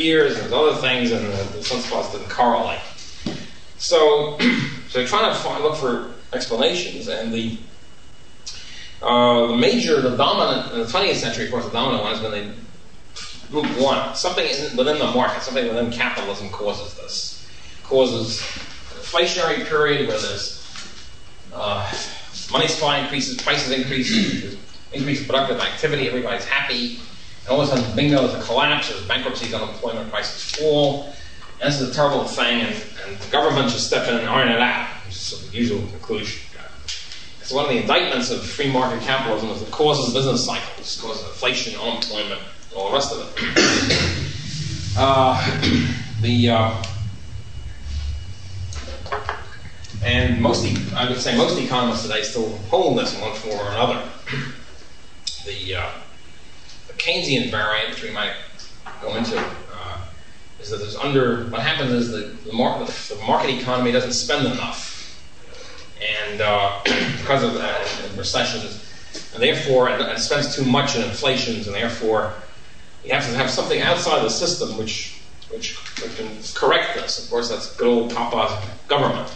years, and other things, and the, the sunspots didn't correlate. So, so they're trying to find, look for explanations, and the uh, the major, the dominant in the 20th century, of course, the dominant one has been the group one. Something in, within the market, something within capitalism causes this. Causes an inflationary period where there's uh, money supply increases, prices increase, increase productive activity, everybody's happy. And all of a sudden, bingo, there's a collapse, there's bankruptcies, unemployment, prices fall. And this is a terrible thing, and, and the government should step in and iron it out. This is the usual conclusion. So one of the indictments of free market capitalism is it causes business cycles, causes inflation, unemployment, and all the rest of it. uh, the uh, and most, I would say, most economists today still hold this in one form or another. The, uh, Keynesian variant, which we might go into, uh, is that there's under what happens is the, the, market, the market economy doesn't spend enough and uh, because of that, and recessions, and therefore, and, and spends too much in inflations, and therefore, you have to have something outside the system which, which, which can correct this. Of course, that's good old Papa government.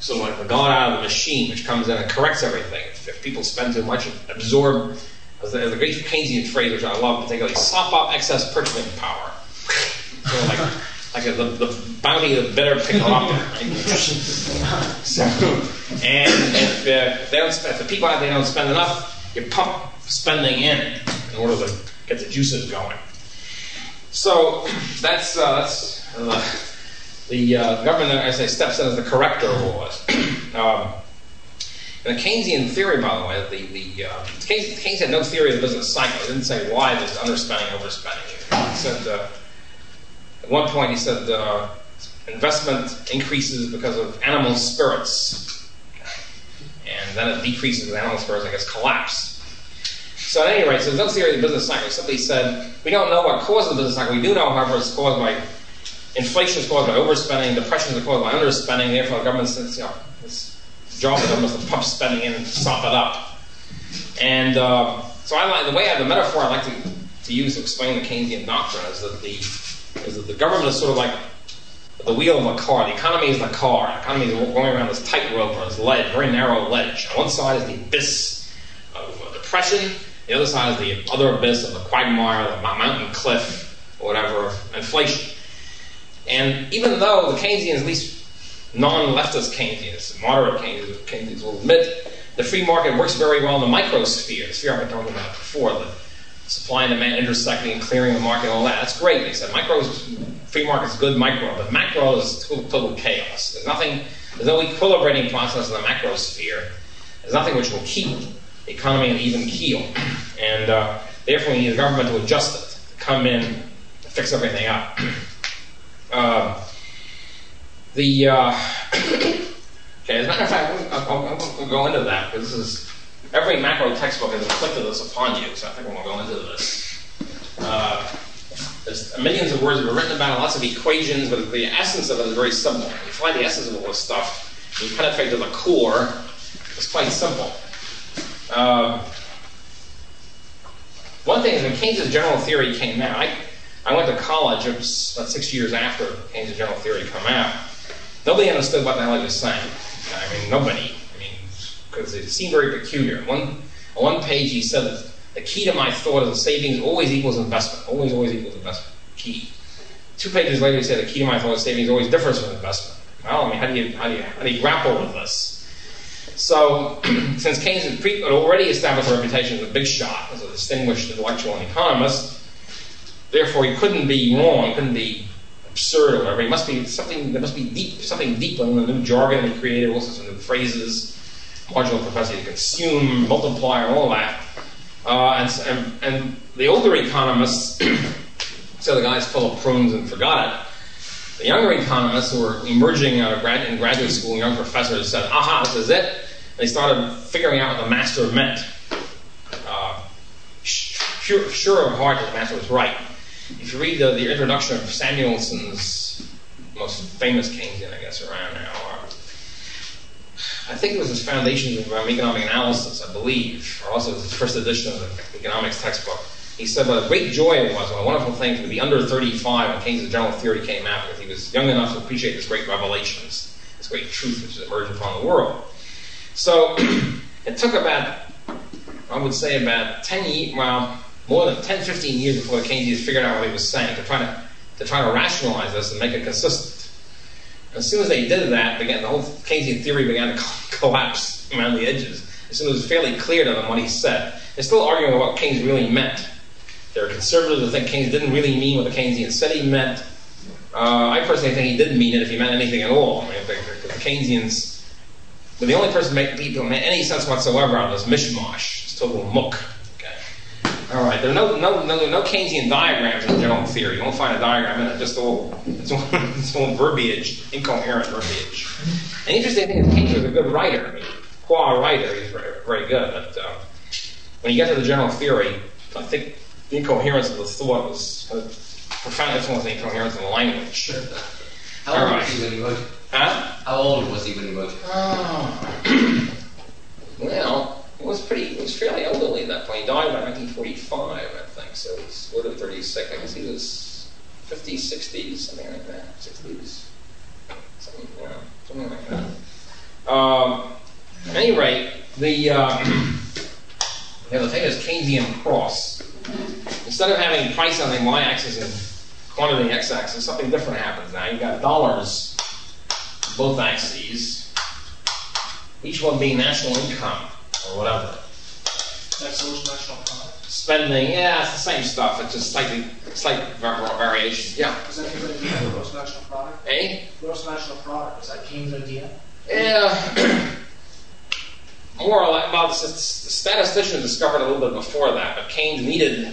So, like the God out of the machine, which comes in and corrects everything. If, if people spend too much, absorb, as the, as the great Keynesian phrase, which I love particularly, sop up excess purchasing power. so, like, like a, the, the bounty of better pick up. so, and if, uh, they don't spend, if the people out there don't spend enough, you pump spending in in order to get the juices going. So that's uh, that's uh, the uh, government, as I say, steps in as the corrector this. um, the Keynesian theory, by the way, the, the uh, Keynes, Keynes, had no theory of the business cycle. He didn't say why there's underspending, overspending. He said uh, at one point he said uh, investment increases because of animal spirits, and then it decreases because animal spirits, I guess, collapse. So at any rate, so there's no theory of the business cycle. Somebody said we don't know what causes the business cycle. We do know, however, it's caused by inflation is caused by overspending, depression is caused by underspending. Therefore, the government says, you know, job of the pump spending in and sop it up. And uh, so I like the way I, the metaphor I like to, to use to explain the Keynesian doctrine is that the is that the government is sort of like the wheel of a car. The economy is the car. The economy is going around this tightrope or this ledge, very narrow ledge. On one side is the abyss of depression. The other side is the other abyss of the quagmire, the mountain cliff, or whatever, inflation. And even though the Keynesians, at least non-leftist Keynesians, moderate Keynesians, Keynesians will admit the free market works very well in the microsphere, the sphere I've been talking about before, the supply and demand intersecting and clearing the market, and all that. That's great. They said micro free market's good micro, but macro is total, total chaos. There's nothing, there's no equilibrating process in the macro sphere. There's nothing which will keep the economy an even keel. And uh, therefore, we need the government to adjust it, to come in, fix everything up. Uh, the uh, okay, as a matter of fact, I'll, I'll, I'll go into that because this is every macro textbook has inflicted this upon you, so I think we'll go into this. Uh, there's millions of words that were written about lots of equations, but the essence of it is very simple. You find the essence of all this stuff, you penetrate to the core, it's quite simple. Uh, one thing is when Keynes' general theory came out, I, I went to college, it was about six years after Keynes' general theory came out. Nobody understood what the hell he was saying. I mean, nobody I mean, because it seemed very peculiar. One, on one page, he said that the key to my thought is that savings always equals investment. Always, always equals investment. Key. Two pages later, he said the key to my thought is savings always differs from investment. Well, I mean, how do you, how do you, how do you grapple with this? So, since Keynes had, pre- had already established a reputation as a big shot, as a distinguished intellectual and economist, therefore he couldn't be wrong, couldn't be absurd or whatever. It must be something. There must be deep, something deep in the new jargon he created, all sorts of new phrases marginal capacity to consume, multiply, all that. Uh, and, and, and, the older economists said the guy's full of prunes and forgot it. The younger economists who were emerging out of grad, in graduate school, young professors said, aha, this is it. And they started figuring out what the master meant. Uh, sure, sure of heart that the master was right. If you read the, the introduction of Samuelson's most famous Keynesian, I guess, around now, uh, I think it was his Foundations of um, Economic Analysis, I believe, or also his first edition of the economics textbook. he said what a great joy it was, what a wonderful thing to be under 35 when Keynes' general theory came out, because he was young enough to appreciate this great revelation, this, this great truth which has emerged upon the world. So it took about, I would say, about 10 years, well, more than 10, 15 years before the Keynesians figured out what he was saying to try to, to try to rationalize this and make it consistent. As soon as they did that, began, the whole Keynesian theory began to collapse around the edges. As soon as it was fairly clear to them what he said. They're still arguing about what Keynes really meant. There are conservatives who think Keynes didn't really mean what the Keynesians said he meant. Uh, I personally think he didn't mean it if he meant anything at all. I mean, the, the, Keynesians, but the only person make people make any sense whatsoever of this mishmash, it's total muck. All right, there are no, no, no, no Keynesian diagrams in general theory. You won't find a diagram in it, just all, it's all, it's all verbiage, incoherent verbiage. An interesting thing is Keynes was a good writer. I mean, qua writer, he's very, very good. But uh, when you get to the general theory, I think the incoherence of the thought was uh, profound influence the incoherence of the language. How old right. was he when he wrote? Huh? How old was he when he wrote? Oh. well, he was pretty, he was fairly elderly at that point. He died by 1945, I think, so he's what, 36. I guess he was 50s, 60s, something like that. 60s, something, you know, something like that. Um, at any rate, the, uh, you the famous Keynesian cross, instead of having price on the y-axis and quantity x-axis, something different happens now. You've got dollars, both axes, each one being national income or whatever. That's gross national product. Spending, yeah, it's the same stuff. It's just slightly, slight variation. Yeah. Does anybody mean gross national product? Eh? Gross national product. Is that Keynes' idea? Yeah. More or less, well, the statisticians discovered a little bit before that, but Keynes needed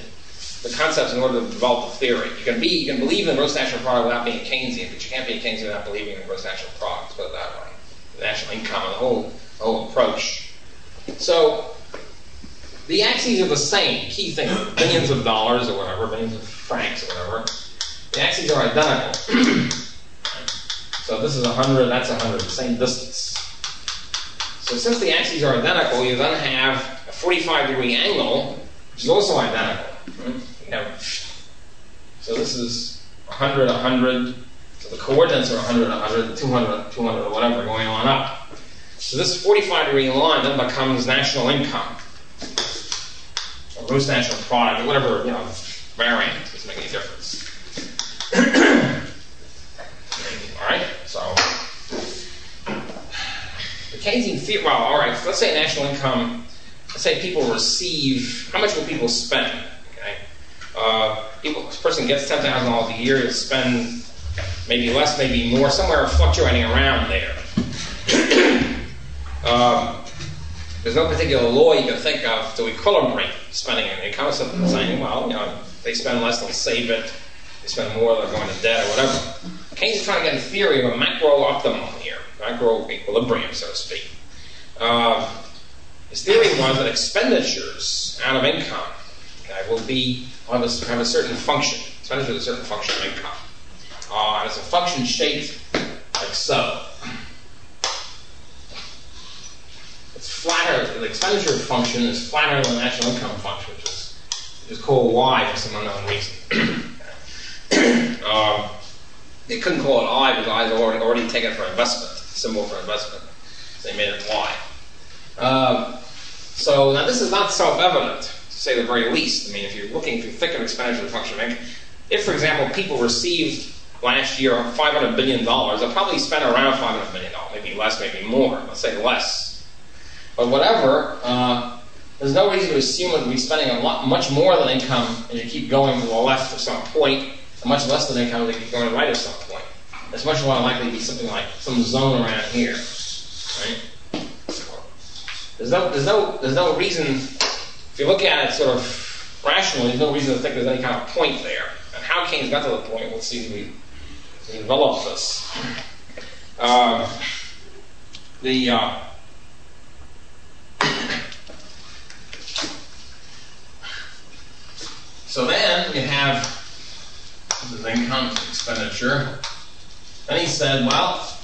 the concepts in order to develop the theory. You can be, you can believe in the gross national product without being a Keynesian, but you can't be a Keynesian without believing in the gross national product. Put it that way. The national income and the whole, the whole approach. So the axes are the same. Key thing, billions of dollars or whatever, billions of francs or whatever. The axes are identical. so this is 100, that's 100, the same distance. So since the axes are identical, you then have a 45 degree angle, which is also identical. So this is 100, 100. So the coordinates are 100, 100, 200, 200, or whatever, going on up. So this 45 degree line then becomes national income, or gross national product, or whatever, you know, variant doesn't make any difference. all right, so the Keynesian theory, well, all right, let's say national income, let's say people receive, how much will people spend? Okay, uh, people, this person gets $10,000 a year, to spend maybe less, maybe more, somewhere fluctuating around there. Um, there's no particular law you can think of to equilibrate spending and income. Simply saying, well, you know, they spend less, they'll save it. They spend more, they're going to debt or whatever. Keynes is trying to get a theory of a macro optimum here, macro equilibrium, so to speak. Uh, his theory was that expenditures out of income okay, will be a, have a certain function. Expenditure is a certain function of income. Uh, and it's a function shaped like so. Flatter, the expenditure function is flatter than the national income function, which is, is called Y for some unknown reason. um, they couldn't call it I because I had already, already taken it for investment, symbol for investment. So they made it Y. Um, so now this is not self-evident, to say the very least. I mean, if you're looking, if you think of expenditure function if, for example, people received last year $500 billion, they'll probably spend around $500 million, maybe less, maybe more. Let's say less but whatever, uh, there's no reason to assume that we'll be spending a lot, much more than income as you keep going to the left at some point, and much less than income as you keep going to the right at some point. It's much more likely to be something like some zone around here, right? There's no, there's no, there's no reason. If you look at it sort of rationally, there's no reason to think there's any kind of point there. And how Keynes got to the point, we'll see as we, develop this. Uh, the uh, So then you have the income expenditure. Then he said, well,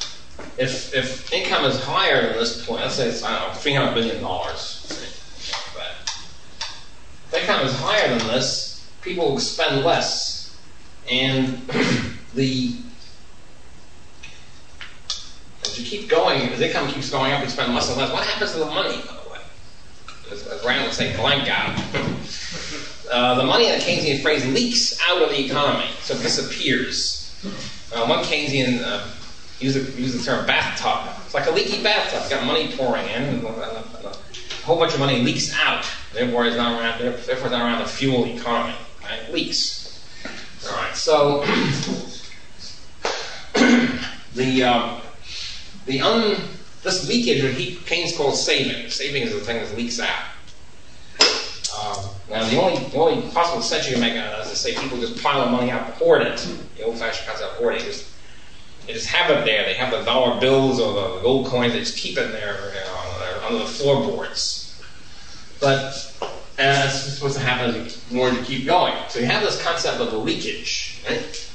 if, if income is higher than this point, let's say it's, I don't know, $300 billion. If income is higher than this, people will spend less, and the as you keep going, as income keeps going up, you spend less and less. What happens to the money? As, would say, blank out. uh, the money in the Keynesian phrase leaks out of the economy, so it disappears. Uh, one Keynesian uh, used, the, used the term bathtub. It's like a leaky bathtub. It's got money pouring in, and, and, and a whole bunch of money leaks out. Therefore, it's not around. Therefore, it's not around the fuel economy. Right? It leaks. All right. So the um, the un this leakage that he Keynes calls saving. Saving is the thing that leaks out. Um, now, the only the only possible sense you can make out of this is say people just pile the money out and hoard it. The old-fashioned concept of hoarding. Just they just have it there. They have the dollar bills or the gold coins. They just keep it there you know, under the floorboards. But as that's supposed to happen in order to keep going. So you have this concept of the leakage, right?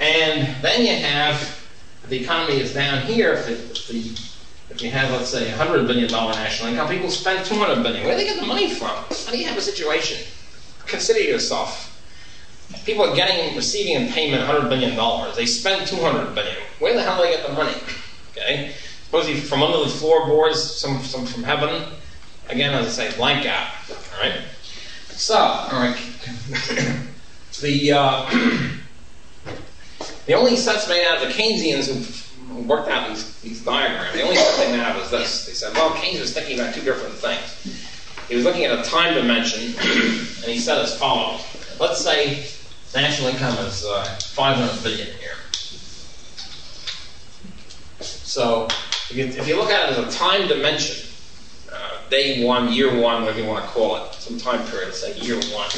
And then you have the economy is down here. The, if you have, let's say, a hundred billion dollar national income, people spend 200 billion. Where do they get the money from? How do you have a situation? Consider yourself. People are getting, receiving in payment $100 billion. They spend 200 billion. Where the hell do they get the money? Okay? Supposedly from under the floorboards, some, some from heaven. Again, as I say, blank out. All right? So, all right. the, uh, the only sense made out of the Keynesians who worked out these, these diagrams, the only thing they out was this. They said, well, Keynes was thinking about two different things. He was looking at a time dimension, and he said as follows. Let's say national income is uh, 500 billion here. So if you, if you, look at it as a time dimension, uh, day one, year one, whatever you want to call it, some time period, say year one.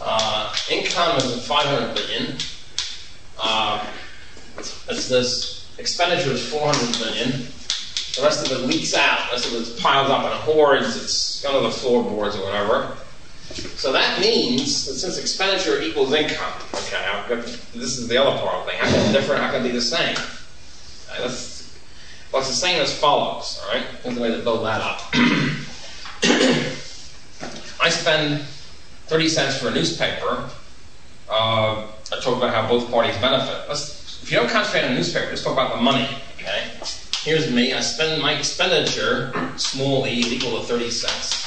Uh, income is 500 billion. Uh, it's this expenditure is 400 billion. The rest of it leaks out. The rest of it's piled up in hoards. It's under the floorboards or whatever. So that means that since expenditure equals income, okay, this is the other part of the thing. How can it differ? How can it be the same? Right, well, it's the same as follows, all right? Here's the way to build that up. I spend 30 cents for a newspaper. Uh, I talk about how both parties benefit. Let's, if you don't concentrate on a newspaper, just talk about the money, okay? Here's me. I spend my expenditure, small e, is equal to 30 cents.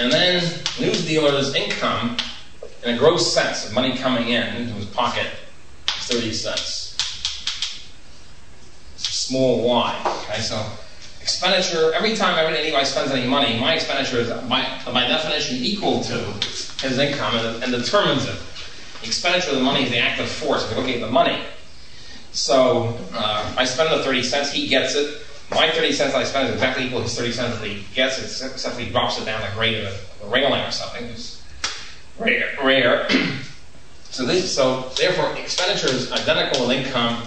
And then news dealer's income in a gross sense of money coming in into his pocket is 30 cents. Small y. Okay, so expenditure, every time anybody spends any money, my expenditure is by, by definition equal to his income and, and determines it. Expenditure of the money is the active force. You look at the money. So uh, I spend the 30 cents, he gets it. My 30 cents I spend is exactly equal to his 30 cents that he gets, except he drops it down the grade of the railing or something. It's rare. rare. so, this, so therefore, expenditure is identical with income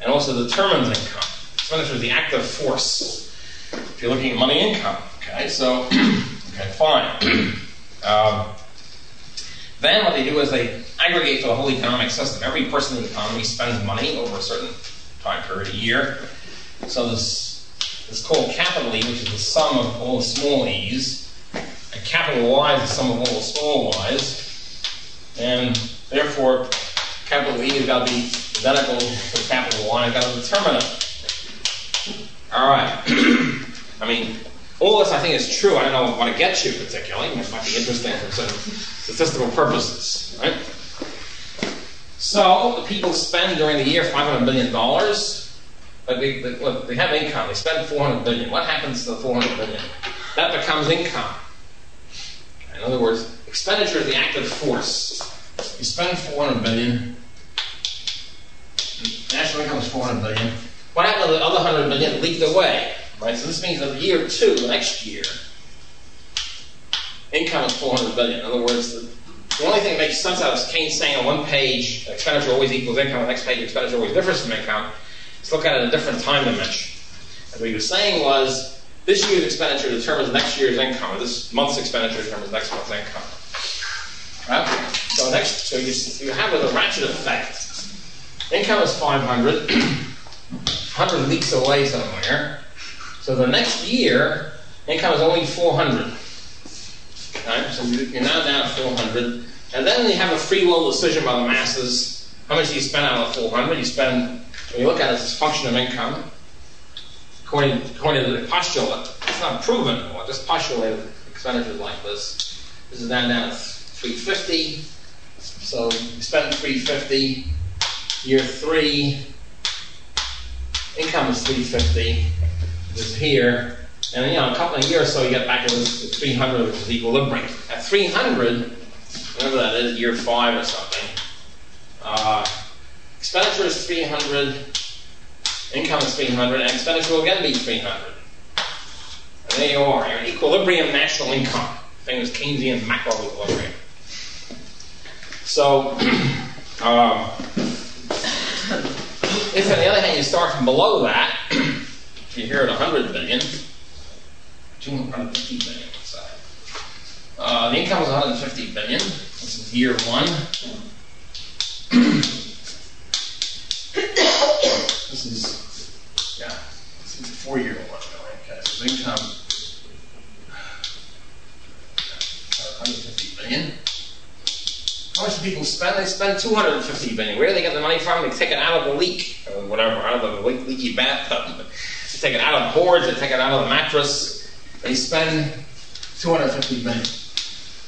and also determines income. Expenditure is the active force. If you're looking at money income, okay, so okay, fine. Um, then what they do is they aggregate to a whole economic system. Every person in the economy spends money over a certain time period, a year. So this is called capital E, which is the sum of all the small e's. And capital Y is the sum of all the small y's. And therefore, capital E has got to be identical to capital Y. I've got to determine it. All right. I mean, all this I think is true. I don't know what it gets you particularly. It might be interesting for some statistical purposes, right? So the people spend during the year $500 billion but uh, they, they, look, they have income. They spend 400 billion. What happens to the 400 billion? That becomes income. In other words, expenditure is the active force. You spend 400 billion. National income is 400 billion. What happened to the other 100 billion? Leaked away. Right. So this means that year two, next year, income is 400 billion. In other words, the, the only thing that makes sense out of Keynes saying on one page expenditure always equals income, on the next page expenditure always differs from income Let's look at it in a different time dimension. And what he was saying was, this year's expenditure determines next year's income, or this month's expenditure determines next month's income. Right? So next, so you, you have a ratchet effect. Income is 500. 100 leaks away somewhere. So the next year, income is only 400. So you're now down at 400. And then you have a free will decision by the masses. How much do you spend out of the 400? You spend, when you look at it it's a function of income, according, according to the postulate, it's not proven, well, just postulated expenditures like this. This is now down at 350. So you spend 350. Year three, income is 350. Is here. And you know, a couple of years or so, you get back to 300, which is equilibrium. At 300, whatever that is, year five or something, uh, expenditure is 300, income is 300, and expenditure will again be 300. And there you are, you're equilibrium national income. Famous Keynesian macro equilibrium. So, um, if on the other hand you start from below that, you're it at 100 billion, 250 billion, let's. Uh, the income is 150 billion. This is year one. this is, yeah, this is a four-year one. Okay, so income, 150 billion. How much do people spend? They spend 250 billion. Where do they get the money from? They take it out of the leak, or whatever, out of the leak, leaky bathtub. They take it out of the boards, they take it out of the mattress. They spend 250 billion.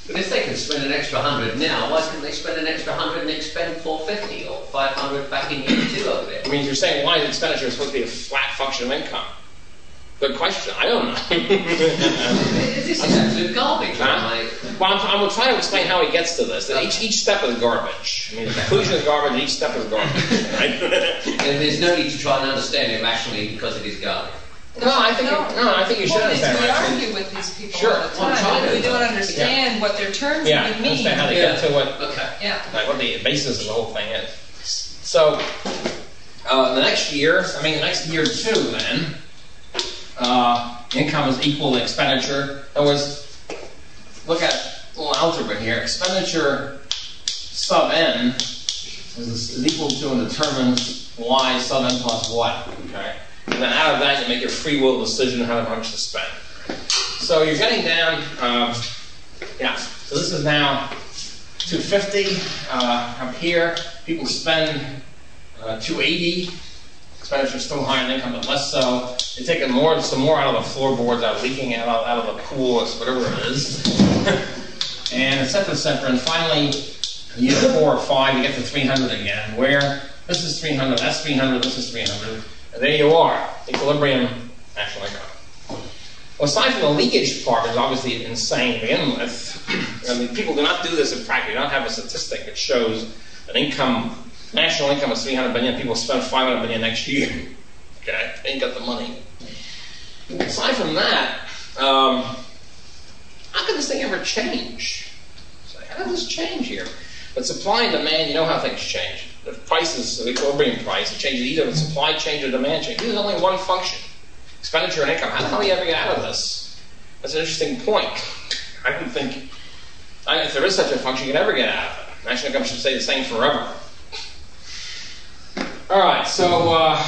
But if they can spend an extra hundred now, why can't they spend an extra hundred and expend four fifty or five hundred back in year two over there? I mean, you're saying why is expenditure supposed to be a flat function of income? Good question. I don't know. this is absolute garbage. Huh? Like, well, I'm, I'm trying to explain how he gets to this. That each, each step is garbage. I mean, the conclusion is garbage, and each step is garbage. Right? and there's no need to try and understand it rationally because it is garbage. no, I think No. no, I think you should Well, it's- understand. we that. argue with these people Sure. all the Well, I'm trying time. to. We don't understand what their terms Yeah, even mean. understand how they get to what Okay. Yeah. like what the basis of the whole thing is. So, uh, the next year, I mean, the next year too, then, uh, income is equal to expenditure. In other words, look at a little algebra here. Expenditure sub n is, is equal to and determines y sub n plus y. Okay, and then out of that, you make your free will decision how much to spend. So you're getting down. Um, yeah. So this is now 250 uh, up here. People spend uh, 280. Expenditure is still higher than income, but less so. They're taking more, some more out of the floorboards, out leaking out of, out of the pools, whatever it is, and et cetera, et cetera. And finally, year four or five, you get to 300 again, where this is 300, that's 300, this is 300, and there you are, equilibrium national income. Well, aside from the leakage part, is obviously insane to begin with, I mean, people do not do this in practice. You don't have a statistic that shows an income, national income is 300 billion, people spend 500 billion next year. Okay, they ain't got the money. Aside from that, um, how can this thing ever change? How does this change here? But supply and demand, you know how things change. The prices, the equilibrium price, it changes either the supply change or demand change. There's only one function expenditure and income. How the hell do you ever get out of this? That's an interesting point. I don't think, I, if there is such a function, you can never get out of it. National income should stay the same forever. All right, so, uh,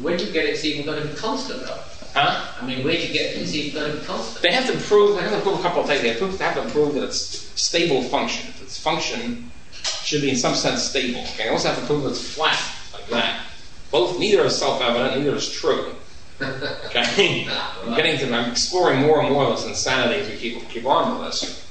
do you get it, it's even going to be constant though? Huh? I mean, where do you get it's even going to be constant? They have to prove. They have to prove a couple of things. They have to, they have to prove that it's stable function. Its function should be in some sense stable. Okay. They also have to prove that it's flat like that. Both neither is self-evident. Neither is true. Okay. I'm getting to. I'm exploring more and more of this insanity as we keep keep on with this.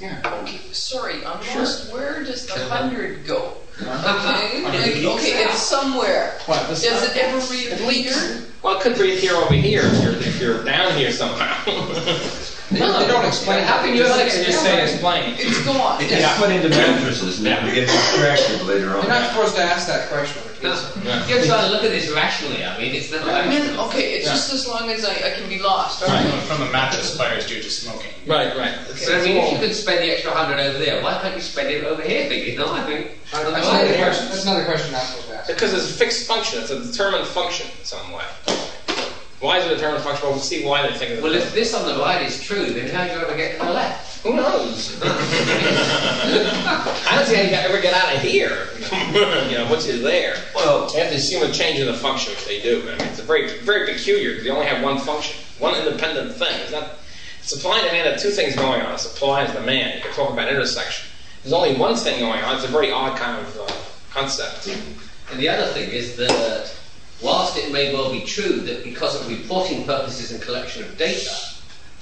Yeah. Okay, sorry, I'm Sure. lost. Where does the hundred go? Okay, Hundred like, leaks okay, it's somewhere. What? This Does it ever It leaks. reappear? Well, it could be here over here if you're, if you're down here somehow. They, they don't explain How can you just, like just say explain. It's gone. It It's- gets put into mattresses and Yeah. then it gets extracted later on. You're not supposed to ask that question. No, Yeah. You're trying to look at this rationally. I mean, it's not I mean, okay, it's Yeah. just as long as I, I can be lost. Right. From a mattress fires due to smoking. Right, right. So, I mean, if you could spend the extra hundred over there, why can't you spend it over here? Thinking, no, I think. I don't That's another question. That's another question I'm supposed to ask. Because it's a fixed function. It's a determined function in some way. Why is it a determined function? Well, we'll see why they think it's Well, if this on the right is true, then how do you ever get to the left? Who knows? I don't see how you ever get out of here. you know, once you're there. Well, They have to assume a change in the function, which they do. I mean, it's a very, very peculiar because they only have one function, one independent thing. It's not. supply and demand have two things going on. Supply and demand. You can talk about intersection. There's only one thing going on. It's a very odd kind of uh, concept. And the other thing is that whilst it may well be true that because of reporting purposes and collection of data,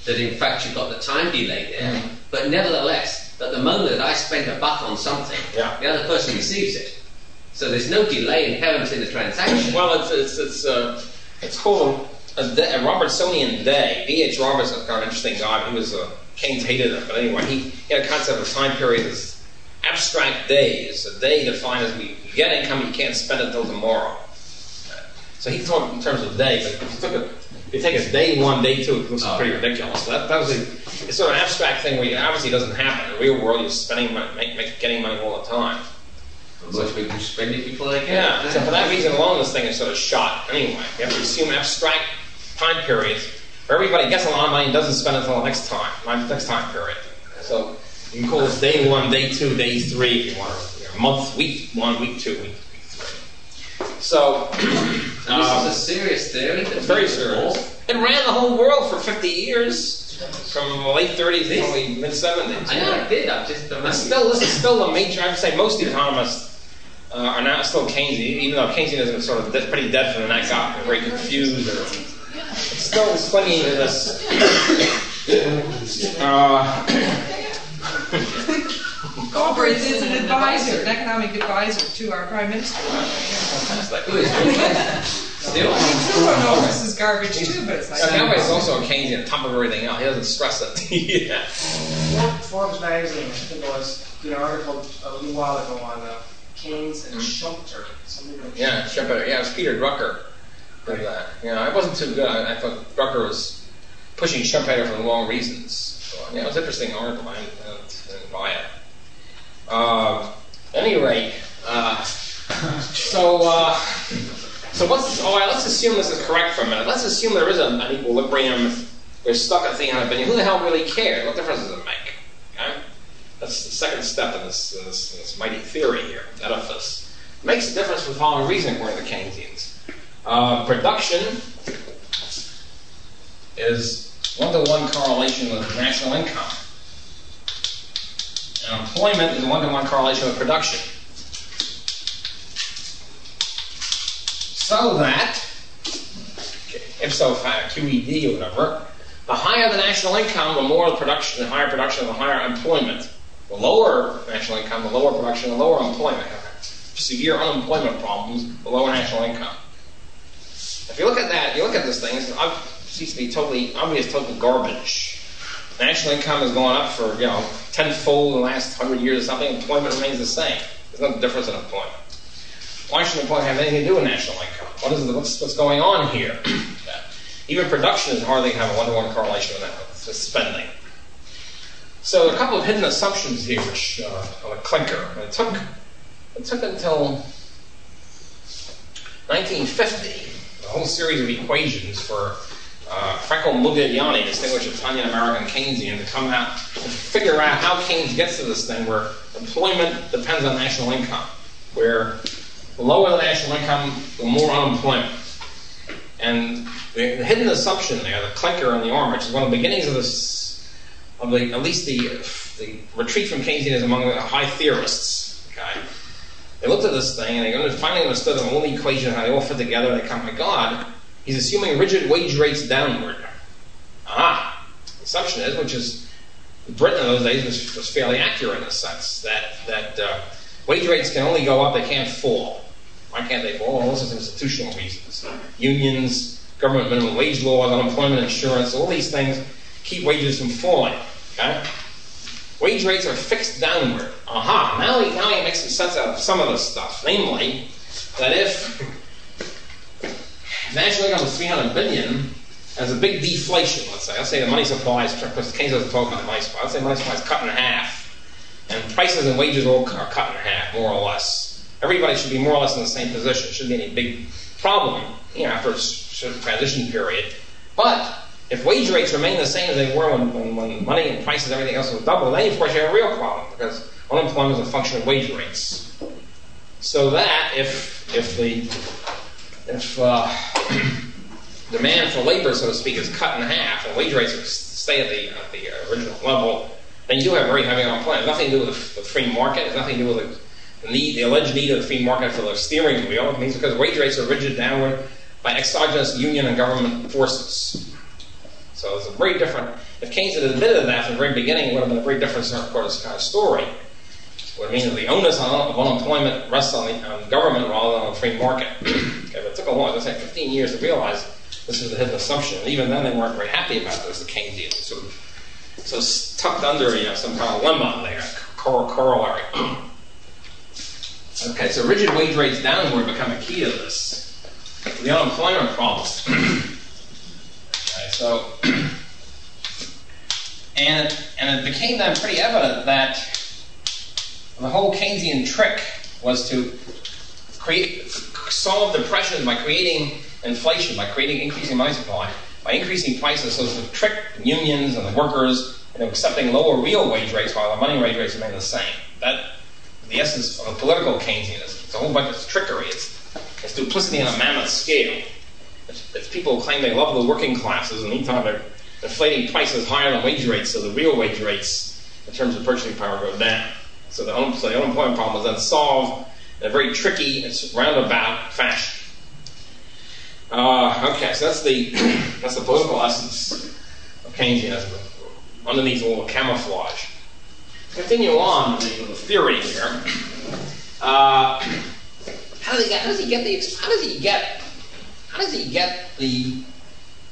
that in fact you've got the time delay there, but nevertheless, that the moment that I spend a buck on something, Yeah. the other person receives it. So there's no delay inherent in the transaction. Well, it's it's it's, uh, it's called a, day, a Robertsonian day. D. H. Robertson, kind of an interesting guy. He was uh, Keynes hated him, but anyway, he, he had a concept of time period as abstract days. A day defined as we you get income, you can't spend it until tomorrow. So he thought in terms of day, but if you took a if you take a day one, day two, it looks Oh. pretty ridiculous. So that, that was a, it's sort of an abstract thing where you, obviously doesn't happen. In the real world, you're spending money, make, make, getting money all the time. Most people spend it before they get Yeah, it. so for that reason alone, this thing is sort of shot. Anyway, you have to assume abstract time periods where everybody gets a lot of money and doesn't spend it until the next time, next time period. So you can call this day one, day two, day three if you want to. You know, month, week one, week two, week. So And this um, is a serious theory. That's it's very serious. evolved. It ran the whole world for 50 years, from the late 30s to the mid 70s. I know I did. I'm just And still, this is still a major. I would say most economists uh, are now still Keynesian, even though Keynesianism is sort of de- pretty dead from the neck up, and very confused. Or, it's still clinging to this. Uh, Galbraith is an advisor, an economic advisor to our prime minister. it's like, Who is it? Still? Who don't know if this is garbage too, but it's like. yeah, Galbraith is also a Keynesian on top of everything else. He doesn't stress it. yeah. Forbes magazine, I think it was, did an article a little while ago on uh, Keynes and Schumpeter. Something like Yeah, Schumpeter. Yeah, it was Peter Drucker did that. Yeah, it wasn't too good. I, I thought Drucker was pushing Schumpeter for the wrong reasons. So, yeah, it was an interesting article. I didn't, I didn't buy it. Uh, uh, so uh, so what's all right? Let's assume this is correct for a minute. Let's assume there is an, an equilibrium. We're stuck at the 300 billion. Who the hell really cares? What difference does it make? Okay? That's the second step in this, in this, in this mighty theory here, edifice. It makes a difference for the following reason, according to the Keynesians. Uh, production is one-to-one correlation with national income. And employment is a one-to-one correlation with production. So that, ipso facto, QED or whatever, the higher the national income, the more the production, the higher production, the higher employment. The lower national income, the lower production, the lower employment. Severe unemployment problems, the lower national income. If you look at that, you look at this thing, it seems to be totally obvious, total garbage. National income has gone up for, you know, tenfold in the last hundred years or something, employment remains the same. There's no difference in employment. Why should employment have anything to do with national income? What is the, what's, what's going on here? Even production is hardly have a one-to-one correlation with that, with spending. So a couple of hidden assumptions here, which uh, on a clinker. It took it took until 1950 a whole series of equations for uh, Modigliani, distinguished Italian American Keynesian, to come out and figure out how Keynes gets to this thing where employment depends on national income, where the lower the national income, the more unemployment. And the, the hidden assumption there, the clinker on the arm, which is one of the beginnings of this, of the at least the the retreat from Keynesianism among the high theorists. Okay, they looked at this thing and they finally understood the only equation how they all fit together. They come, my God, he's assuming rigid wage rates downward. Ah, assumption is, which is Britain in those days was, was fairly accurate in a sense that that uh, wage rates can only go up; they can't fall. Why can't they fall? Well, those are institutional reasons. Unions, government minimum wage laws, unemployment insurance, all these things keep wages from falling. Okay? Wage rates are fixed downward. Aha, now he, now he makes some sense out of some of this stuff. Namely, that if national income is 300 billion, there's a big deflation, let's say. Let's say the money supply is, because Keynes doesn't talk about the money supply, let's say money supply is cut in half, and prices and wages all are cut in half, more or less. Everybody should be more or less in the same position. Shouldn't be any big problem, you know, after a transition period. But if wage rates remain the same as they were when, when, when money and prices and everything else was double, then of course you have a real problem because unemployment is a function of wage rates. So that if if the if uh, demand for labor, so to speak, is cut in half, and wage rates stay at the, at the uh, original level, then you do have a very heavy unemployment. Nothing to do with the free market. It has nothing to do with the, need, the alleged need of the free market for the steering wheel. It means because wage rates are rigid downward by exogenous union and government forces. So it's a very different. If Keynes had admitted that from the very beginning, it would have been a very different sort of story. What it means is the onus on, of unemployment rests on the on government rather than on the free market. okay, but it took a long, as I say, 15 years to realize this was the hidden assumption. And even then, they weren't very happy about this, the Keynesians. Sort of, so it's tucked under you know, some kind of lemma there, cor- corollary. okay, so rigid wage rates downward become a key to this. The unemployment problem. okay, so, and, and it became then pretty evident that the whole Keynesian trick was to create, solve depression by creating inflation, by creating increasing money supply, by increasing prices, so as to trick the unions and the workers into accepting lower real wage rates while the money wage rates remain the same. That the essence of a political Keynesianism. It's a whole bunch of trickery. It's, it's duplicity on a mammoth scale. It's, it's people who claim they love the working classes, and meantime they're inflating prices higher than wage rates, so the real wage rates in terms of purchasing power go down. So the, the unemployment problem was then solved in a very tricky and roundabout fashion. Uh, okay, so that's the that's the political essence of Keynesianism. Underneath a little camouflage. Continue on with the, the theory here. Uh, how does he get? How does he get the? How does he get? How does he get the?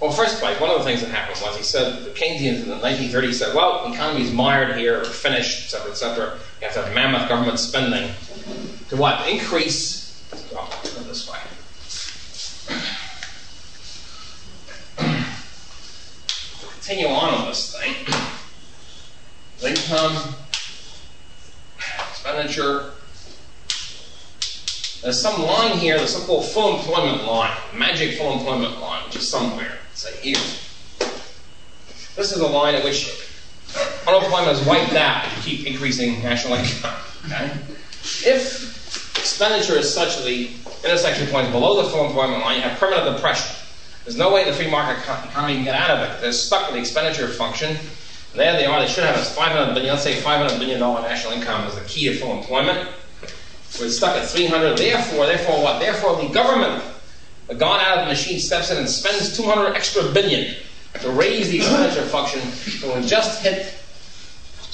Well, first, like one of the things that happened was he said the Keynesians in the 1930s said, "Well, the economy's mired here, finished, etc., etc. You have to have mammoth government spending to what? Increase. Oh, go this way. continue on with this thing. Income, expenditure. There's some line here, the so-called full employment line, magic full employment line, which is somewhere. Say here. This is a line at which unemployment is wiped out if you keep increasing national income. Okay? If expenditure is such that the intersection point is below the full employment line, you have permanent depression. There's no way the free market economy can get out of it. They're stuck with the expenditure function. There they are. They should have a 500 billion, let's say 500 billion dollar national income as the key to full employment. We're stuck at 300. Therefore, therefore what? Therefore, the government, the gone out of the machine, steps in and spends 200 extra billion to raise the expenditure function. So we just hit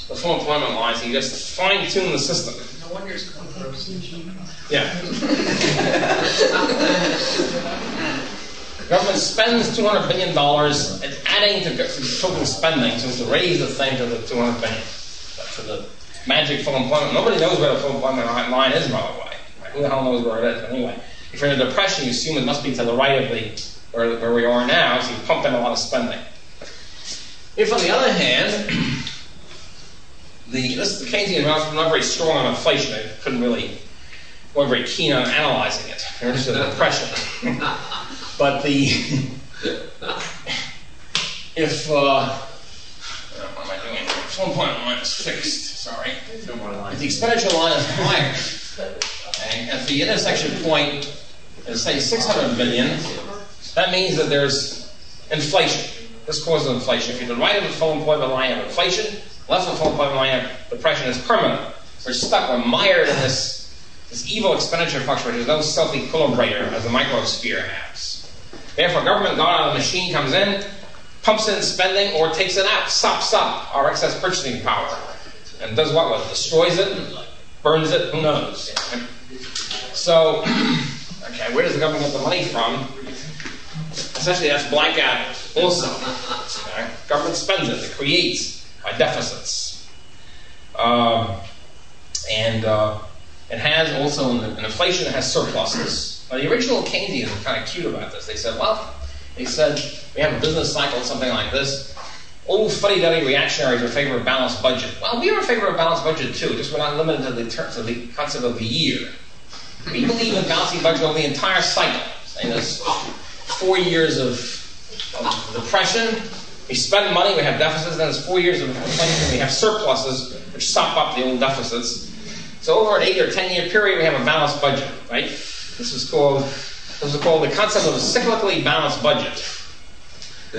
the full employment line. So you just fine tune the system. No wonder it's called gross. Yeah. Government spends two hundred billion dollars. It's adding to total spending, so to raise the thing to the two hundred billion, to the magic full employment. Nobody knows where the full employment line is, by the way. Who the hell knows where it is? But Anyway, if you're in a depression, you assume it must be to the right of the where, where we are now, so you pump in a lot of spending. If, on the other hand, the this the Keynesian was not very strong on inflation. They couldn't really weren't very keen on analyzing it. They're interested in depression. but the if uh, what am I doing? Full employment line is fixed. Sorry. No more lines. If the expenditure line is higher, okay, at the intersection point is say 600 billion, that means that there's inflation. This causes inflation. If you're the right of the full employment line, have inflation. Left of the full employment line, have depression is permanent. We're stuck. We're mired in this this evil expenditure function, is no self-equilibrator as the microsphere has. Therefore, government God out of the machine comes in, pumps in spending, or takes it out, sops up our excess purchasing power, and does what with it? Destroys it, burns it, who knows? So, okay, where does the government get the money from? Essentially, that's blackout also. Okay? Government spends it, it creates by deficits. Um, and uh, it has also, an, in inflation, that has surpluses. The original Keynesians were kind of cute about this. They said, well, they said, we have a business cycle, something like this. Old fuddy-duddy reactionaries are in favor of balanced budget. Well, we are in favor of balanced budget too, just we're not limited to the terms of the concept of the year. We believe in balancing budget over the entire cycle. Saying there's four years of, of depression, we spend money, we have deficits, then there's four years of inflation, we have surpluses, which sop up the old deficits. So over an eight or ten year period, we have a balanced budget, right? This is called This is called the concept of a cyclically balanced budget.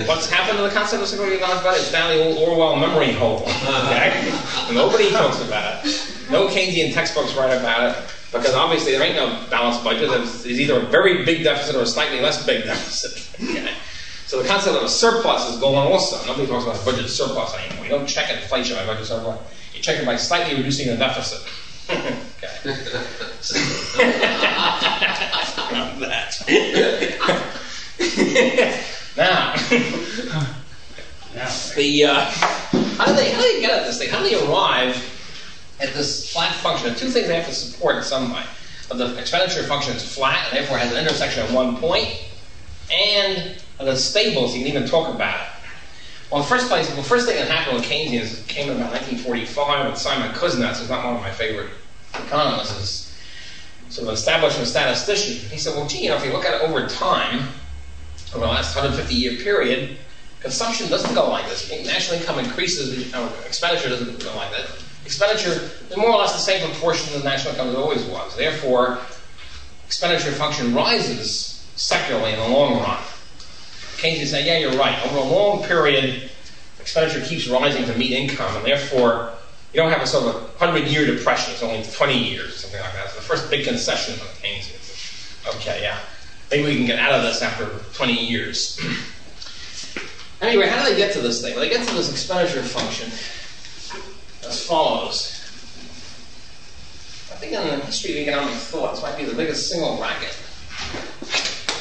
What's happened to the concept of a cyclically balanced budget? It's down the old Orwell memory hole. Okay? Nobody talks about it. No Keynesian textbooks write about it because obviously there ain't no balanced budget. There's, either a very big deficit or a slightly less big deficit. Okay? So the concept of a surplus is going on also. Nobody talks about a budget surplus anymore. You don't check inflation by budget surplus. You check it by slightly reducing the deficit. okay. that. now, the uh, how do they how do they get at this thing? How do they arrive at this flat function? the Two things they have to support in some way. But The expenditure function is flat and therefore has an intersection at one point, and it's stable, so you can even talk about it. Well, the first place, the first thing that happened with Keynesians came about 1945 with Simon Kuznets, who's not one of my favorite economists, is sort of established a statistician. He said, well, gee, you know, if you look at it over time, over the last 150 year period, consumption doesn't go like this. National income increases, you know, expenditure doesn't go like that. Expenditure is more or less the same proportion the national income as it always was. Therefore, expenditure function rises secularly in the long run. Keynesians say, yeah, you're right. Over a long period, expenditure keeps rising to meet income, and therefore, you don't have a sort of a 100 year depression. It's only 20 years, something like that. The first big concession of Keynesians. Okay, yeah. Maybe we can get out of this after 20 years. anyway, how do they get to this thing? Well, they get to this expenditure function as follows. I think in the history of economic thought, this might be the biggest single racket,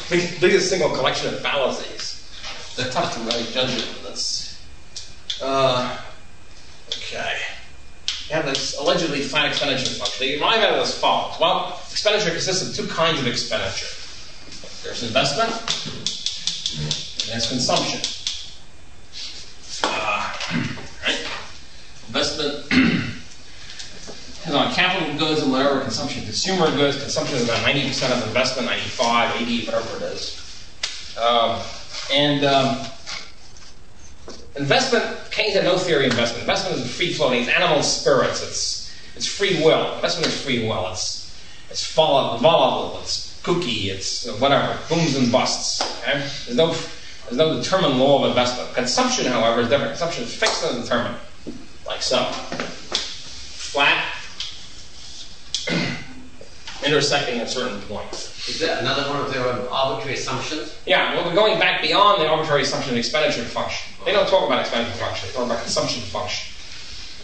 big, biggest single collection of fallacies. They're tough to really judge it on this. Uh, okay. You have this allegedly flat expenditure function. They arrive at it as follows. Well, expenditure consists of two kinds of expenditure. There's investment, and there's consumption. Uh, right? Investment is on capital goods and whatever consumption. Consumer goods, consumption is about 90% of investment, 95, 80, whatever it is. Um, and um, investment, Keynes had no theory of investment. Investment is free floating, it's animal spirits, it's, it's free will. Investment is free will. It's, it's volatile, it's kooky, it's whatever, booms and busts. Okay? There's no there's no determined law of investment. Consumption, however, is different. Consumption is fixed and determined, like so. Flat, intersecting at certain points. Is that another one of their arbitrary assumptions? Yeah, well, we're going back beyond the arbitrary assumption of expenditure function. They don't talk about expenditure function, they talk about consumption function.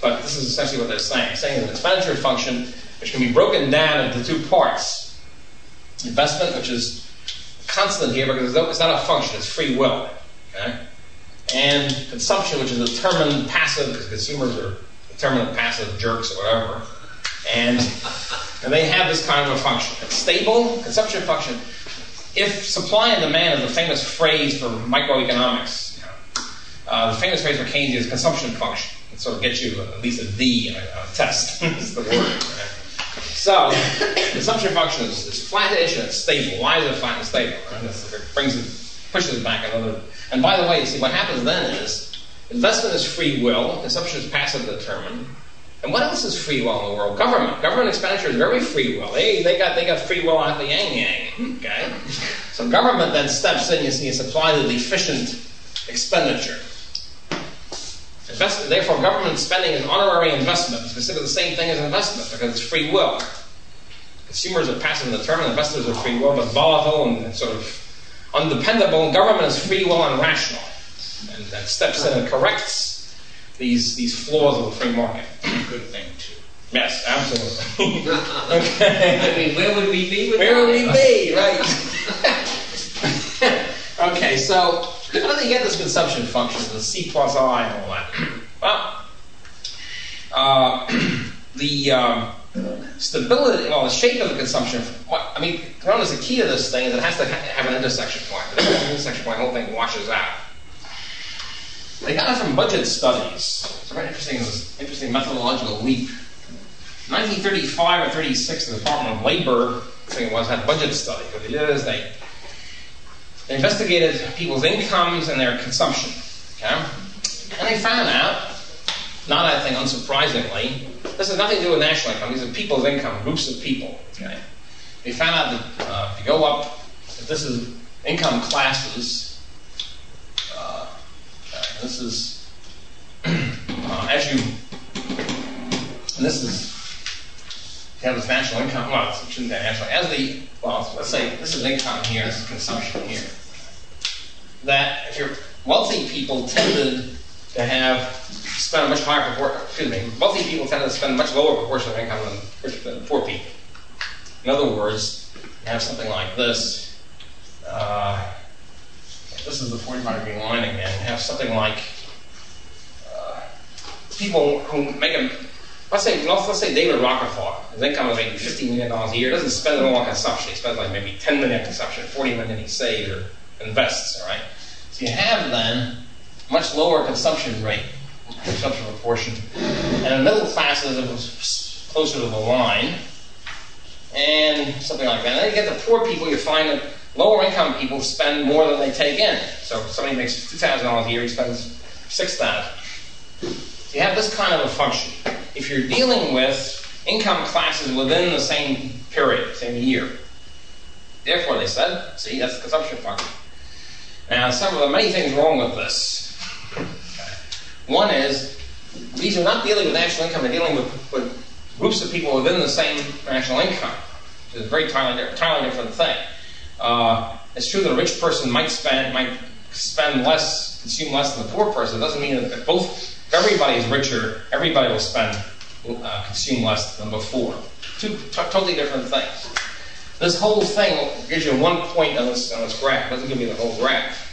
But this is essentially what they're saying. They're saying that expenditure function, which can be broken down into two parts. Investment, which is constant here because it's not a function, it's free will. Okay? And consumption, which is determined passive, because consumers are determined passive jerks or whatever. And, and they have this kind of a function. It's stable, consumption function. If supply and demand is the famous phrase for microeconomics, uh, the famous phrase for Keynes is consumption function. It sort of gets you at least a D a, a test, is the word. So, consumption function is, is flattish and it's stable. Why is it flat and stable? Right? It brings it, pushes it back another. And by the way, you see what happens then is investment is free will, consumption is passive determined. And what else is free will in the world? Government. Government expenditure is very free will. They, they got they got free will out the yang yang. Okay, so government then steps in. You see, the efficient expenditure. Invest, therefore, government spending is honorary investment. It's considered the same thing as investment because it's free will. Consumers are passive in the term, and determined, investors are free will, but volatile and sort of undependable. And government is free will and rational. And that steps in and corrects these, these flaws of the free market. Good thing, too. Yes, absolutely. okay. I mean, where would we be Where would we be? Right. okay, so how do they get this consumption function, the C plus I and all that? Well, uh, the um, stability, well, the shape of the consumption, I mean, notice the key to this thing is it has to ha- have an intersection point. If it has an intersection point, the whole thing washes out. They got it from budget studies. It's a very interesting, interesting methodological leap. 1935 or 36, the Department of Labor, I think it was, had a budget study. What they did is they, investigated people's incomes and their consumption. Okay? And they found out, not I think unsurprisingly, this has nothing to do with national income. These are people's income, groups of people. Okay? They found out that uh, if you go up if this is income classes, this is uh, as you, this is you have this national income. Well, it shouldn't be national. As the well, let's say this is income here. This is consumption here. That if you're wealthy people tended to have spend a much higher proportion. Excuse me. Wealthy people tended to spend a much lower proportion of income than, than poor people. In other words, you have something like this. Uh, this is the 45 degree line again. Have something like uh, people who make a Let's say, let's, say David Rockefeller, his income is maybe $15 million a year, doesn't spend it all on consumption. He spends like maybe 10 million on consumption, 40 million he saves or invests, all right? So you have then much lower consumption rate, consumption proportion. And in middle classes, it closer to the line, and something like that. And then you get the poor people, you find that lower income people spend more than they take in. So if somebody makes $2,000 a year, he spends 6000 you have this kind of a function. If you're dealing with income classes within the same period, same year, therefore they said, see, that's the consumption function. Now, some of the many things wrong with this. One is these are not dealing with national income; they're dealing with, with groups of people within the same national income. It's a very entirely, entirely different thing. Uh, it's true that a rich person might spend might spend less, consume less than the poor person. It doesn't mean that both if everybody is richer, everybody will spend, uh, consume less than before. Two t- totally different things. This whole thing gives you one point on this, on this graph. It doesn't give you the whole graph.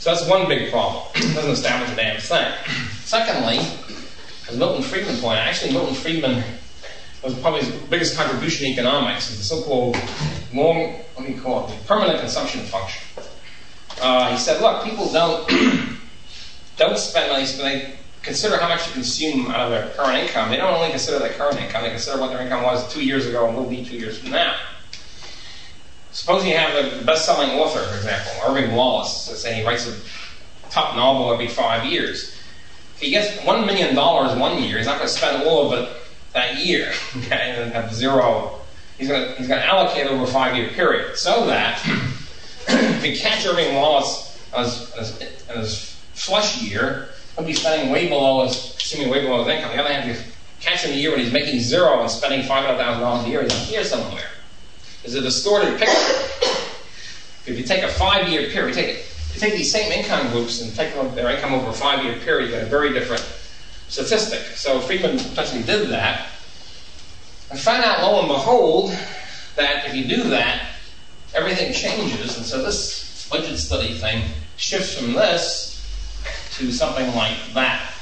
So that's one big problem. It doesn't establish a damn thing. Secondly, as Milton Friedman pointed out, actually Milton Friedman was probably his biggest contribution to economics is the so-called long, what do you call it, the permanent consumption function. Uh, he said, look, people don't don't spend money, but they consider how much to consume out of their current income. They don't only consider their current income, they consider what their income was two years ago and will be two years from now. Suppose you have a best-selling author, for example, Irving Wallace. Let's say he writes a top novel every five years. If he gets one million dollars one year, he's not going to spend all of it that year, okay, and have zero. He's going to he's to allocate over a five-year period, so that if you catch Irving Wallace as, as, as flush year, he'll be spending way below his, assuming way below his income. On the other hand, if you catch him a year when he's making zero and spending $500,000 a year, he's here somewhere. It's a distorted picture. If you take a five-year period, you take, you take these same income groups and take their income over a five-year period, you get a very different statistic. So Friedman essentially did that and find out, lo and behold, that if you do that, everything changes. And so this budget study thing shifts from this to something like that.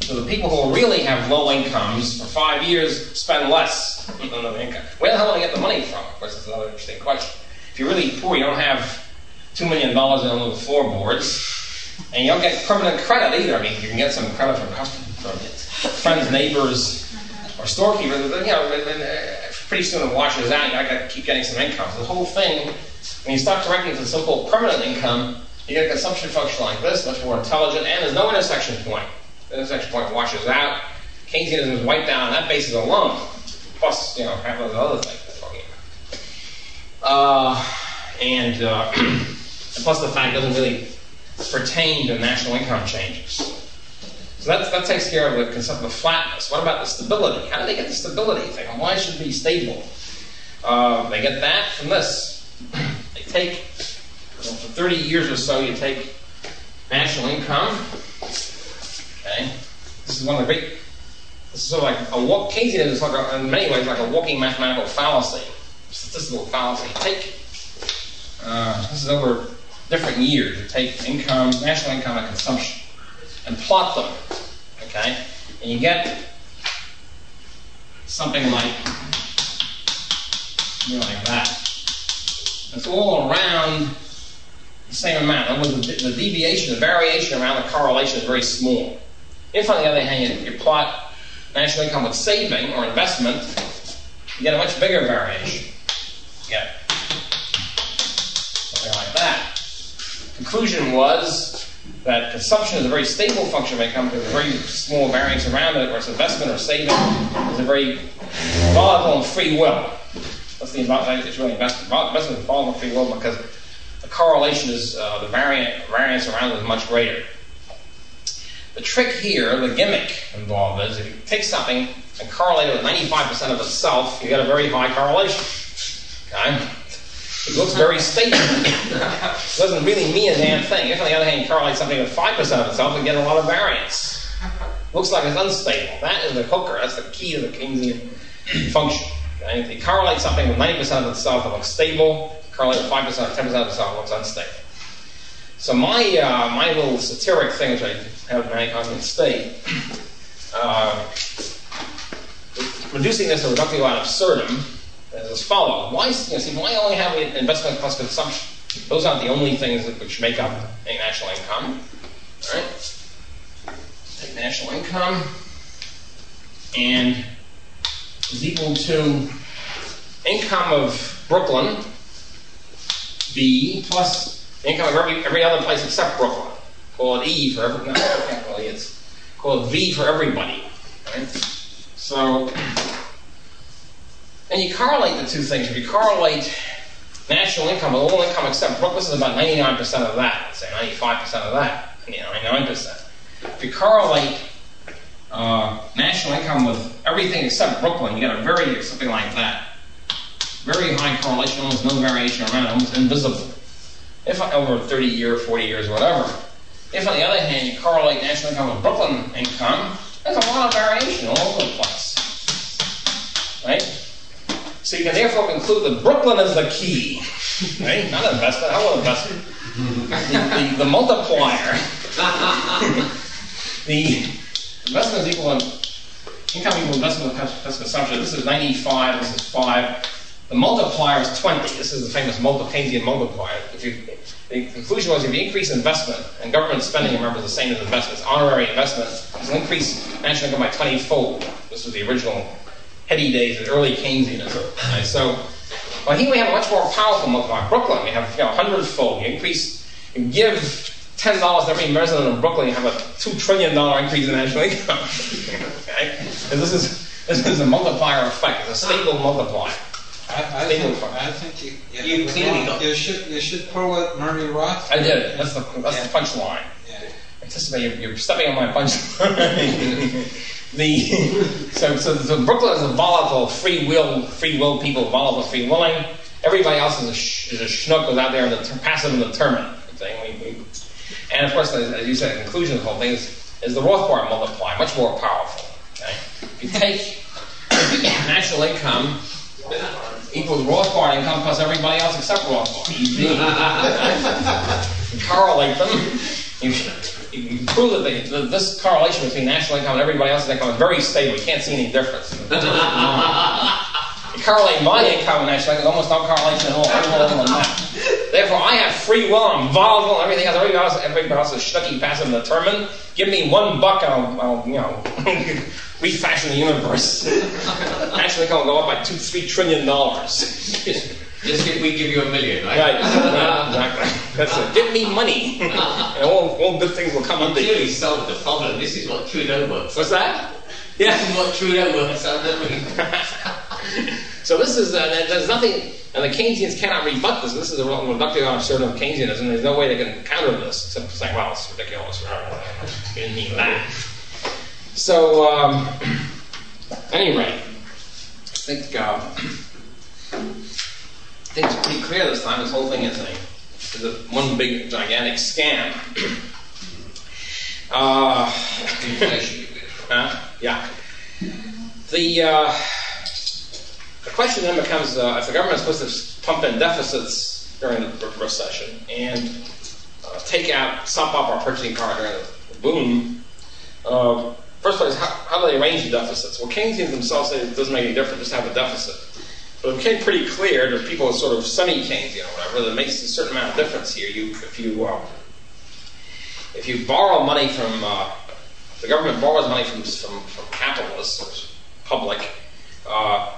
So the people who really have low incomes for five years spend less than the income. Where the hell do they get the money from? Of course, that's another interesting question. If you're really poor, you don't have two million dollars in little floorboards, and you don't get permanent credit either. I mean, you can get some credit from customers, from friends, neighbors, or storekeepers. But, you know, pretty soon it washes out. You got to keep getting some income. So the whole thing, when you start correcting to the so-called permanent income, you get a consumption function like this, much more intelligent, and there's no intersection point. The intersection point washes out. Keynesianism is wiped out on that basis alone, plus, you know, half those other things we're talking about. Uh, and, uh, and plus the fact it doesn't really pertain to national income changes. So that, that takes care of the concept of flatness. What about the stability? How do they get the stability thing? why should it be stable? Uh, they get that from this. They take so for 30 years or so, you take national income. Okay, this is one of the great. This is sort of like a walk. Keynesianism is like a, in many ways like a walking mathematical fallacy, statistical fallacy. Take uh, this is over different years. You take income, national income, and consumption, and plot them. Okay, and you get something like like that. It's all around the same amount. the, the deviation, the variation around the correlation is very small. If, on the other hand, you, you plot national income with saving or investment, you get a much bigger variation. You something like that. Conclusion was that consumption is a very stable function of income a very small variance around it, whereas investment or saving is a very volatile and free will. Let's What's the? It's really investment. Investment is falling free will because the correlation is uh, the variant variance around it is much greater. The trick here, the gimmick involved is if you take something and correlate it with 95% of itself, you get a very high correlation. Okay? It looks very stable. it doesn't really mean a damn thing. If, on the other hand, you correlate something with 5% of itself, you get a lot of variance. Looks like it's unstable. That is the hooker. That's the key to the Keynesian function. Okay? If you correlate something with 90% of itself, it looks stable. Correlate with 5%, 10% of itself, it looks unstable. So my uh, my little satiric thing, which I have in many constant state, uh, reducing this to reductio ad absurdum as follows. Why, you know, see, why only have we investment plus consumption? Those aren't the only things that, which make up a national income. All right? Take national income and is equal to income of Brooklyn, B, plus income of every, every other place except Brooklyn. Call it E for call it, it's called V for everybody. Right? So, and you correlate the two things. If you correlate national income with all income except Brooklyn, this is about 99% of that, say 95% of that, you know, 99%. If you correlate uh, national income with everything except Brooklyn, you get a very, something like that. Very high correlation, almost no variation around almost invisible. If over 30 years, 40 years, whatever. If, on the other hand, you correlate national income with Brooklyn income, there's a lot of variation all over the place. Right? So you can therefore conclude that Brooklyn is the key. Right? Not investment. How will investment? The, the, the multiplier. the investment is equal to income equal investment plus consumption. This is 95, this is 5. The multiplier is 20. This is the famous Keynesian multiplier. If you, the conclusion was if you increase investment, and government spending, remember, is the same as investment, it's honorary investment, it'll increase national income by 20 fold. This was the original heady days of early Keynesianism. Right? So, well, here we have a much more powerful multiplier. Brooklyn, we have you know, 100 fold. You increase, you give ten dollars to every resident of Brooklyn, you have a two trillion dollar increase in national income. okay, and this is this is a multiplier effect. It's a stable multiplier. I, I, think. I think you, you, You it clearly wrong. got- you should you should pull what Murray Roth. I did. That's the that's Yeah. the punchline. Anticipate you're, you're stepping on my punchline. the so, so so Brooklyn is a volatile free will free will people volatile free willing. Everybody else is a, sh- is a schnook who's out there in the ter- passive and determined. Thing. And of course, as, you said, the conclusion of the whole thing is, is the Rothbard multiplier, much more powerful. Okay? If you take national income equals Rothbard income plus everybody else except Rothbard, EV. you correlate them. You, you prove that, they, that this correlation between national income and everybody else's income is very stable. You can't see any difference. you correlate my income and national income, almost no correlation at all. I'm that. Therefore, I have free will. I'm volatile. and Everything else, everybody else, everybody else is schnucky, passive, and determined. Give me one buck, and I'll, I'll you know, refashion the universe. national income will go up by two, three trillion dollars. Just if we give you a million, right? Right, yeah, exactly. That's it. Give me money, and all, all good things will come You unto you. clearly solved the problem. This is what Trudeau works. What's that? This Yeah. is what Trudeau works on. so this is uh, there's nothing, and the Keynesians cannot rebut this. This is a reductio ad absurdum of Keynesianism. There's no way they can counter this except saying, "Well, it's ridiculous." You didn't mean that. So, um, anyway, I think uh, I think it's pretty clear this time. This whole thing is a is a one big gigantic scam. Uh. Huh? Yeah. The uh, the question then becomes: uh, if the government is supposed to pump in deficits during the re- recession and uh, take out, sop up our purchasing power during the boom, uh, first place, how, how do they arrange the deficits? Well, Keynesians themselves say it doesn't make any difference; just have a deficit. But it became pretty clear to people sort of sunny semi-Keynesian or whatever that makes a certain amount of difference here. You, if you uh, if you borrow money from uh, the government borrows money from from, from capitalists public. Uh,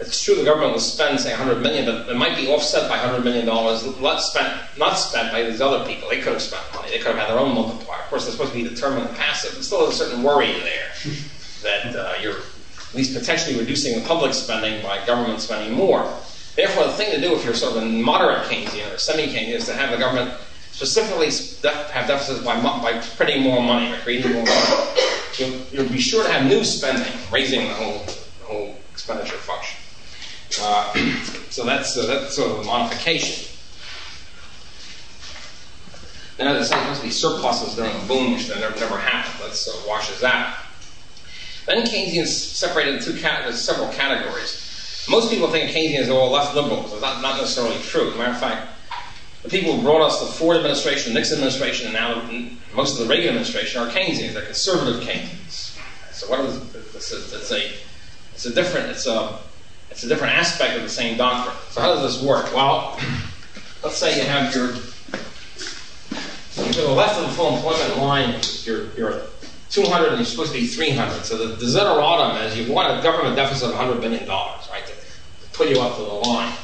it's true the government will spend say 100 million, but it might be offset by 100 million dollars less spent, not spent by these other people. They could have spent money. They could have had their own multiplier. Of course, they're supposed to be determined passive, but still, there's a certain worry there that uh, you're at least potentially reducing the public spending by government spending more. Therefore, the thing to do if you're sort of a moderate Keynesian or semi-Keynesian is to have the government specifically def- have deficits by, mo- by printing more money, by creating more money. You'll, you'll be sure to have new spending, raising the whole, the whole expenditure function. Uh, so that's, uh, that's sort of a modification. Now, there's supposed to be surpluses during a boom, which never, never happened. That sort of washes out. Then Keynesians separated into several categories. Most people think Keynesians are all left liberals. That's not, not necessarily true. Matter of fact, the people who brought us the Ford administration, the Nixon administration, and now most of the Reagan administration are Keynesians. They're conservative Keynesians. So what is this? Is, it's a it's a different it's a it's a different aspect of the same doctrine. So how does this work? Well, let's say you have your to the left of the full employment line, you're at 200 and you're supposed to be 300. So the desideratum is you want a government deficit of $100 billion, right, to put you up to the line.